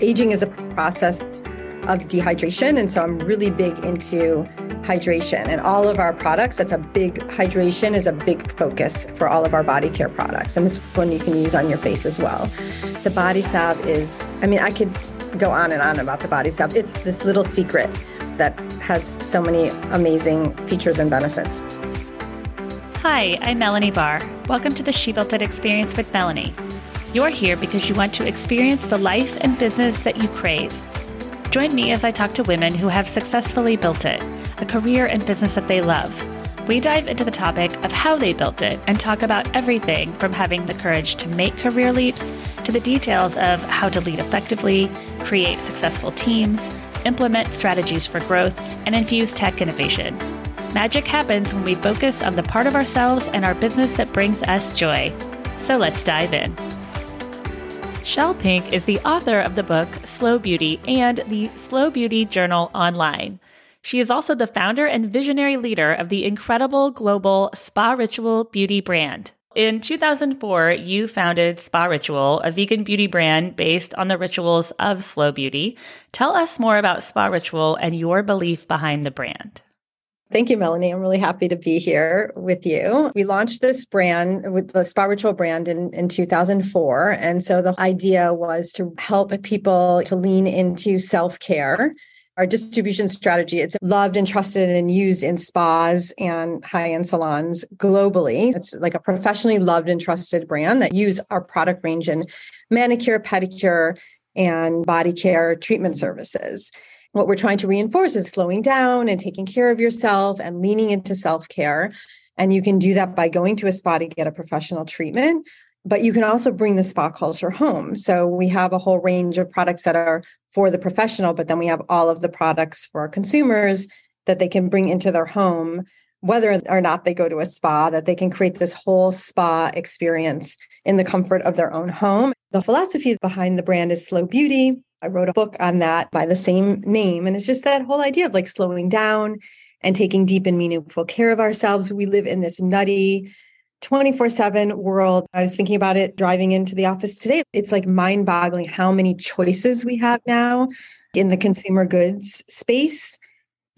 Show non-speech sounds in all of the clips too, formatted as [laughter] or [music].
aging is a process of dehydration. And so I'm really big into hydration. And all of our products, that's a big hydration is a big focus for all of our body care products. And this one you can use on your face as well. The body salve is, I mean, I could go on and on about the body salve. It's this little secret that has so many amazing features and benefits. Hi, I'm Melanie Barr. Welcome to the She Built It Experience with Melanie. You're here because you want to experience the life and business that you crave. Join me as I talk to women who have successfully built it, a career and business that they love. We dive into the topic of how they built it and talk about everything from having the courage to make career leaps to the details of how to lead effectively, create successful teams, implement strategies for growth, and infuse tech innovation. Magic happens when we focus on the part of ourselves and our business that brings us joy. So let's dive in. Shel Pink is the author of the book Slow Beauty and the Slow Beauty Journal Online. She is also the founder and visionary leader of the incredible global SPARITUAL beauty brand. In 2004, you founded SPARITUAL, a vegan beauty brand based on the rituals of slow beauty. Tell us more about SPARITUAL and your belief behind the brand. Thank you, Melanie. I'm really happy to be here with you. We launched this brand with the SPARITUAL brand in, in 2004. And so the idea was to help people to lean into self care. Our distribution strategy, it's loved and trusted and used in spas and high end salons globally. It's like a professionally loved and trusted brand that use our product range in manicure, pedicure, and body care treatment services what we're trying to reinforce is slowing down and taking care of yourself and leaning into self care. And you can do that by going to a spa to get a professional treatment, but you can also bring the spa culture home. So we have a whole range of products that are for the professional, but then we have all of the products for our consumers that they can bring into their home, whether or not they go to a spa, that they can create this whole spa experience in the comfort of their own home. The philosophy behind the brand is slow beauty. I wrote a book on that by the same name. And it's just that whole idea of like slowing down and taking deep and meaningful care of ourselves. We live in this nutty 24 7 world. I was thinking about it driving into the office today. It's like mind boggling how many choices we have now in the consumer goods space.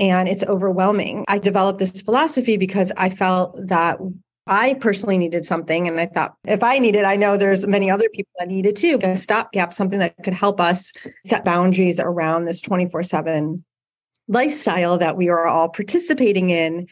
And it's overwhelming. I developed this philosophy because I felt that I personally needed something. And I thought, if I need it, I know there's many other people that need it too. A stopgap, something that could help us set boundaries around this 24 7 lifestyle that we are all participating in.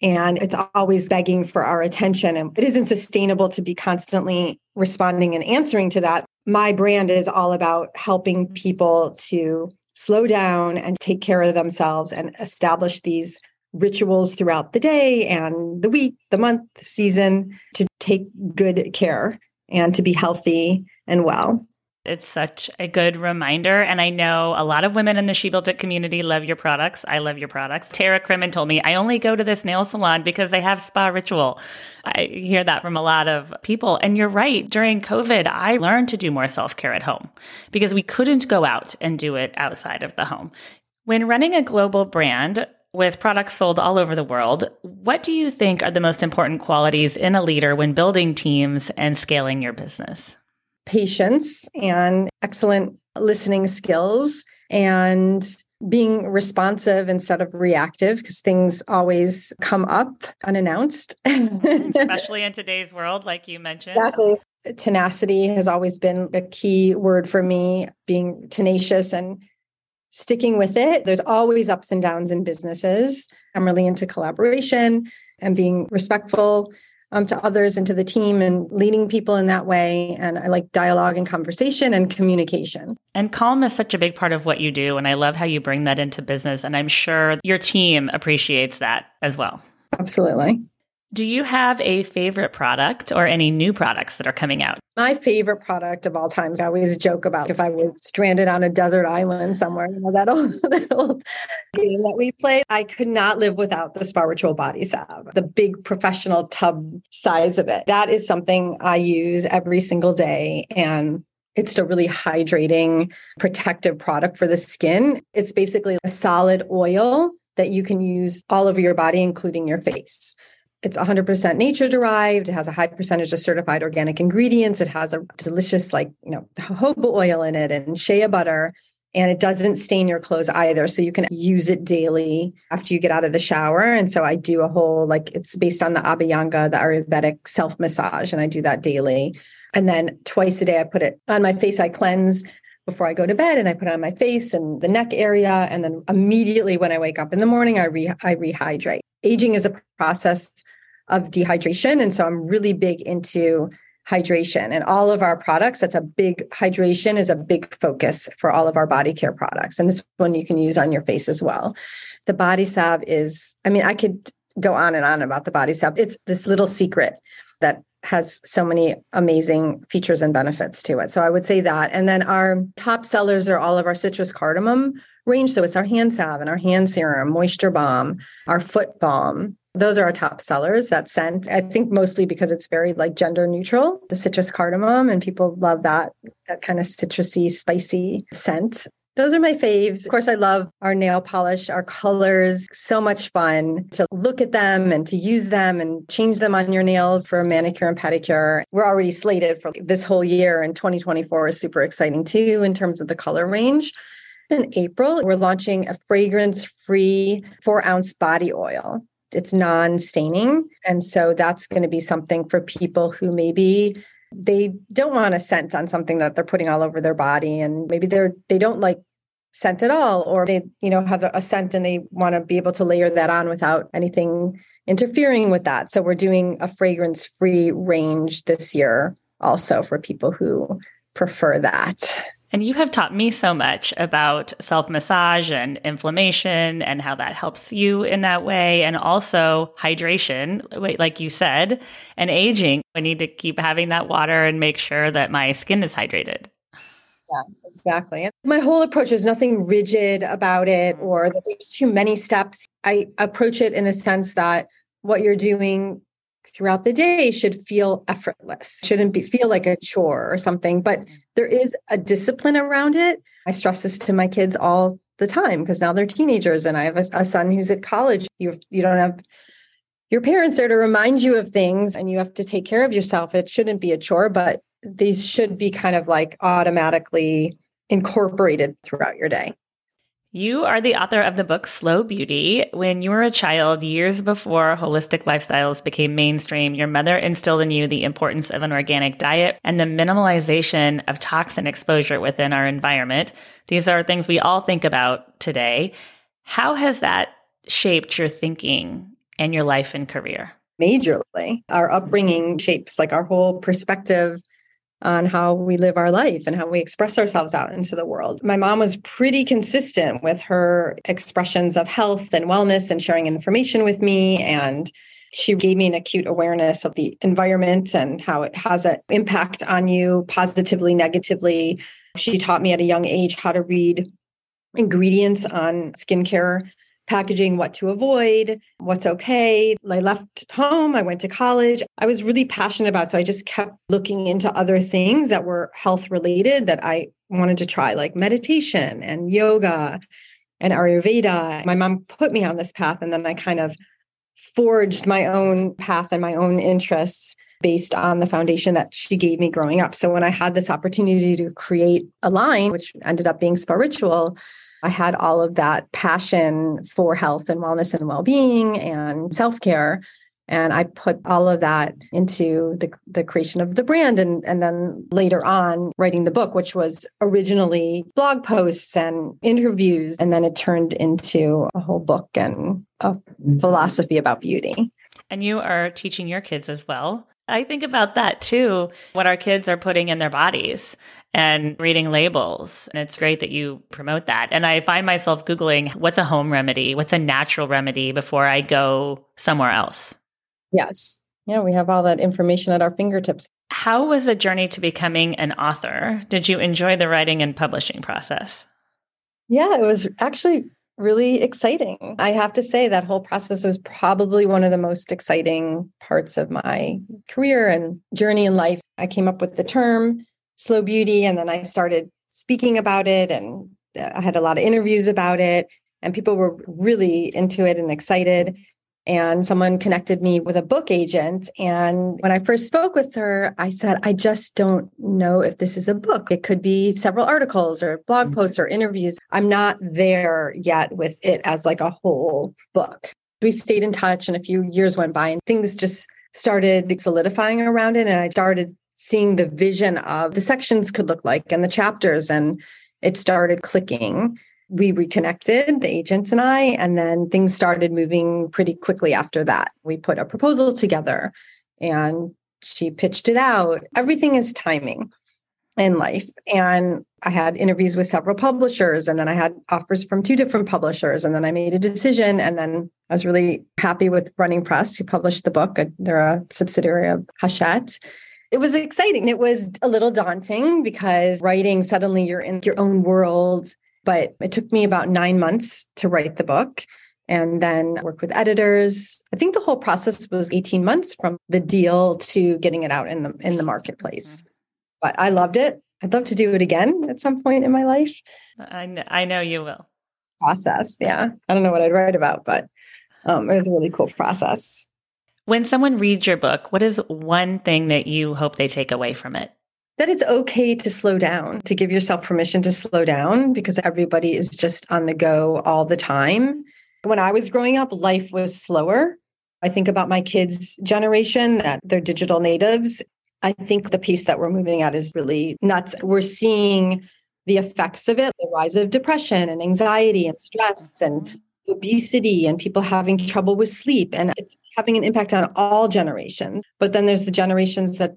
And it's always begging for our attention. And it isn't sustainable to be constantly responding and answering to that. My brand is all about helping people to slow down and take care of themselves and establish these rituals throughout the day and the week, the month, the season to take good care and to be healthy and well. It's such a good reminder. And I know a lot of women in the She Built It community love your products. I love your products. Tara Crimmon told me, I only go to this nail salon because they have spa ritual. I hear that from a lot of people. And you're right. During COVID, I learned to do more self care at home because we couldn't go out and do it outside of the home. When running a global brand, with products sold all over the world, what do you think are the most important qualities in a leader when building teams and scaling your business? Patience and excellent listening skills and being responsive instead of reactive because things always come up unannounced. [laughs] Especially in today's world, like you mentioned. Exactly. Tenacity has always been a key word for me, being tenacious and sticking with it. There's always ups and downs in businesses. I'm really into collaboration and being respectful um, to others and to the team and leading people in that way. And I like dialogue and conversation and communication. And calm is such a big part of what you do. And I love how you bring that into business. And I'm sure your team appreciates that as well. Absolutely. Do you have a favorite product or any new products that are coming out? My favorite product of all time, I always joke about if I were stranded on a desert island somewhere, you know, that old, [laughs] that old game that we played. I could not live without the SPARITUAL Body Salve, um, the big professional tub size of it. That is something I use every single day. And it's a really hydrating, protective product for the skin. It's basically a solid oil that you can use all over your body, including your face. it's 100% nature derived. It has a high percentage of certified organic ingredients. It has a delicious, like, you know, jojoba oil in it and shea butter. And it doesn't stain your clothes either. So you can use it daily after you get out of the shower. And so I do a whole, like, it's based on the Abhyanga, the Ayurvedic self massage, and I do that daily. And then twice a day, I put it on my face. I cleanse before I go to bed and I put it on my face and the neck area. And then immediately when I wake up in the morning, I, re- I rehydrate. Aging is a process of dehydration. And so I'm really big into hydration and all of our products. That's a big hydration is a big focus for all of our body care products. And this one you can use on your face as well. The body salve is, I mean, I could go on and on about the body salve. It's this little secret that has so many amazing features and benefits to it. So I would say that. And then our top sellers are all of our citrus cardamom range. So it's our hand salve and our hand serum, moisture balm, our foot balm. Those are our top sellers, that scent. I think mostly because it's very like gender neutral, the citrus cardamom, and people love that, that kind of citrusy, spicy scent. Those are my faves. Of course, I love our nail polish, our colors. So much fun to look at them and to use them and change them on your nails for a manicure and pedicure. We're already slated for this whole year, and 2024 is super exciting too in terms of the color range. In April, we're launching a fragrance free four ounce body oil. It's non staining. And so that's going to be something for people who maybe they don't want a scent on something that they're putting all over their body and maybe they're they don't like scent at all or they you know have a scent and they want to be able to layer that on without anything interfering with that so we're doing a fragrance free range this year also for people who prefer that and you have taught me so much about self massage and inflammation and how that helps you in that way. And also hydration, like you said, and aging. I need to keep having that water and make sure that my skin is hydrated. Yeah, exactly. My whole approach is nothing rigid about it or that there's too many steps. I approach it in a sense that what you're doing throughout the day should feel effortless shouldn't be feel like a chore or something but mm. there is a discipline around it i stress this to my kids all the time because now they're teenagers and i have a, a son who's at college you you don't have your parents there to remind you of things and you have to take care of yourself it shouldn't be a chore but these should be kind of like automatically incorporated throughout your day. You are the author of the book Slow Beauty. When you were a child, years before holistic lifestyles became mainstream, your mother instilled in you the importance of an organic diet and the minimalization of toxin exposure within our environment. These are things we all think about today. How has that shaped your thinking and your life and career? Majorly. Our upbringing shapes like our whole perspective on how we live our life and how we express ourselves out into the world. My mom was pretty consistent with her expressions of health and wellness and sharing information with me. And she gave me an acute awareness of the environment and how it has an impact on you positively, negatively. She taught me at a young age how to read ingredients on skincare packaging, what to avoid, what's okay. I left home, I went to college. I was really passionate about, so I just kept looking into other things that were health related that I wanted to try, like meditation and yoga and Ayurveda. My mom put me on this path, and then I kind of forged my own path and my own interests based on the foundation that she gave me growing up. So when I had this opportunity to create a line, which ended up being SPARITUAL, I had all of that passion for health and wellness and well-being and self-care and I put all of that into the, the creation of the brand and, and then later on writing the book, which was originally blog posts and interviews. And then it turned into a whole book and a mm-hmm. philosophy about beauty. And you are teaching your kids as well. I think about that too, what our kids are putting in their bodies and reading labels. And it's great that you promote that. And I find myself Googling what's a home remedy? What's a natural remedy before I go somewhere else? Yes. Yeah, we have all that information at our fingertips. How was the journey to becoming an author? Did you enjoy the writing and publishing process? Yeah, it was actually really exciting. Mm-hmm. I have to say that whole process was probably one of the most exciting parts of my career and journey in life. I came up with the term slow beauty and then I started speaking about it and uh, I had a lot of interviews about it and people were really into it and excited. And someone connected me with a book agent. And when I first spoke with her, I said, I just don't know if this is a book. It could be several articles or blog mm-hmm. posts or interviews. I'm not there yet with it as like a whole book. We stayed in touch and a few years went by and things just started solidifying around it. And I started seeing the vision of the sections could look like and the chapters. And it started clicking we reconnected, the agent and I, and then things started moving pretty quickly after that. We put a proposal together and she pitched it out. Everything is timing in life. And I had interviews with several publishers, and then I had offers from two different publishers. And then I made a decision. And then I was really happy with Running Press, who published the book. They're a subsidiary of Hachette. It was exciting. It was a little daunting because writing, suddenly you're in your own world but it took me about nine months to write the book and then work with editors. I think the whole process was 18 months from the deal to getting it out in the in the marketplace. Mm-hmm. But I loved it. I'd love to do it again at some point in my life. I know, I know you will. Process, yeah. I don't know what I'd write about, but um, it was a really cool process. When someone reads your book, what is one thing that you hope they take away from it? That it's okay to slow down, to give yourself permission to slow down because everybody is just on the go all the time. When I was growing up, life was slower. I think about my kids' generation that they're digital natives. I think the piece that we're moving at is really nuts. We're seeing the effects of it, the rise of depression and anxiety and stress and obesity and people having trouble with sleep. And it's having an impact on all generations. But then there's the generations that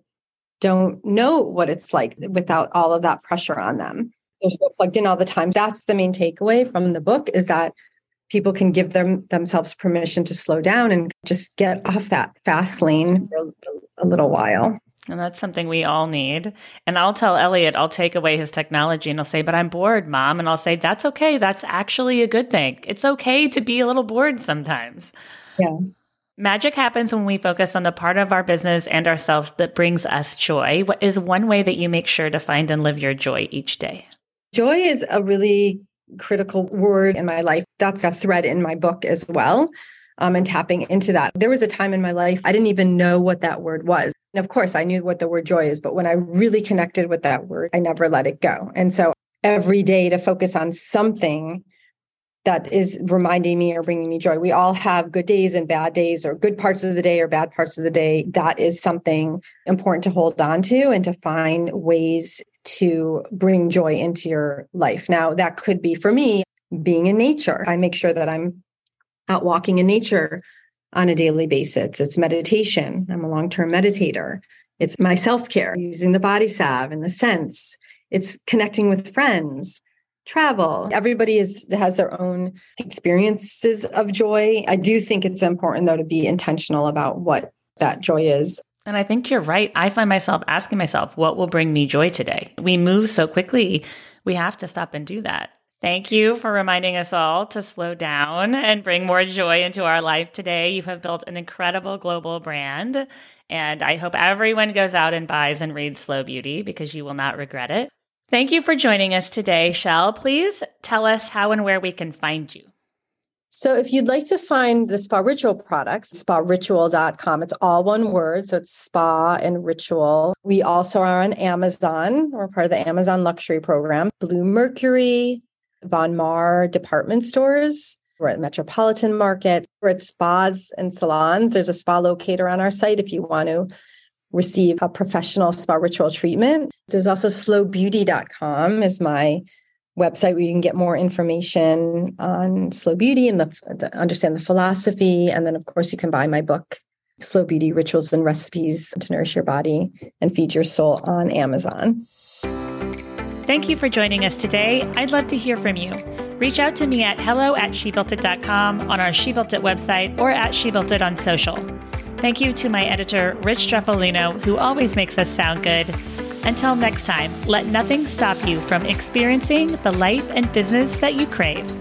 don't know what it's like without all of that pressure on them. They're so plugged in all the time. That's the main takeaway from the book is that people can give them themselves permission to slow down and just get off that fast lane for a, a little while. And that's something we all need. And I'll tell Elliot, I'll take away his technology and I'll say, but I'm bored, mom. And I'll say, that's okay. That's actually a good thing. It's okay to be a little bored sometimes. Yeah. Magic happens when we focus on the part of our business and ourselves that brings us joy. What is one way that you make sure to find and live your joy each day? Joy is a really critical word in my life. That's a thread in my book as well. Um, and tapping into that. There was a time in my life I didn't even know what that word was. And of course, I knew what the word joy is, but when I really connected with that word, I never let it go. And so every day to focus on something that is reminding me or bringing me joy. We all have good days and bad days, or good parts of the day or bad parts of the day. That is something important to hold on to and to find ways to bring joy into your life. Now, that could be for me being in nature. I make sure that I'm out walking in nature on a daily basis. It's meditation. I'm a long term meditator. It's my self care, using the body salve and the sense. It's connecting with friends travel. Everybody is has their own experiences of joy. I do think it's important though to be intentional about what that joy is. And I think you're right. I find myself asking myself, what will bring me joy today? We move so quickly. We have to stop and do that. Thank you for reminding us all to slow down and bring more joy into our life today. You have built an incredible global brand, and I hope everyone goes out and buys and reads Slow Beauty because you will not regret it. Thank you for joining us today, Shel. Please tell us how and where we can find you. So, if you'd like to find the SPARITUAL products, sparitual.com, it's all one word. So, it's spa and ritual. We also are on Amazon. We're part of the Amazon Luxury Program, Bluemercury, Von Maur department stores. We're at Metropolitan Market. We're at spas and salons. There's a spa locator on our site if you want to receive a professional spa ritual treatment. There's also slowbeauty.com is my website where you can get more information on slow beauty and the, the, understand the philosophy. And then of course you can buy my book slow beauty rituals and recipes to nourish your body and feed your soul on amazon. Thank you for joining us today. I'd love to hear from you. Reach out to me at hello at shebuiltit.com on our She Built It website or at She Built It on social Thank you to my editor, Rich Streffolino, who always makes us sound good. Until next time, let nothing stop you from experiencing the life and business that you crave.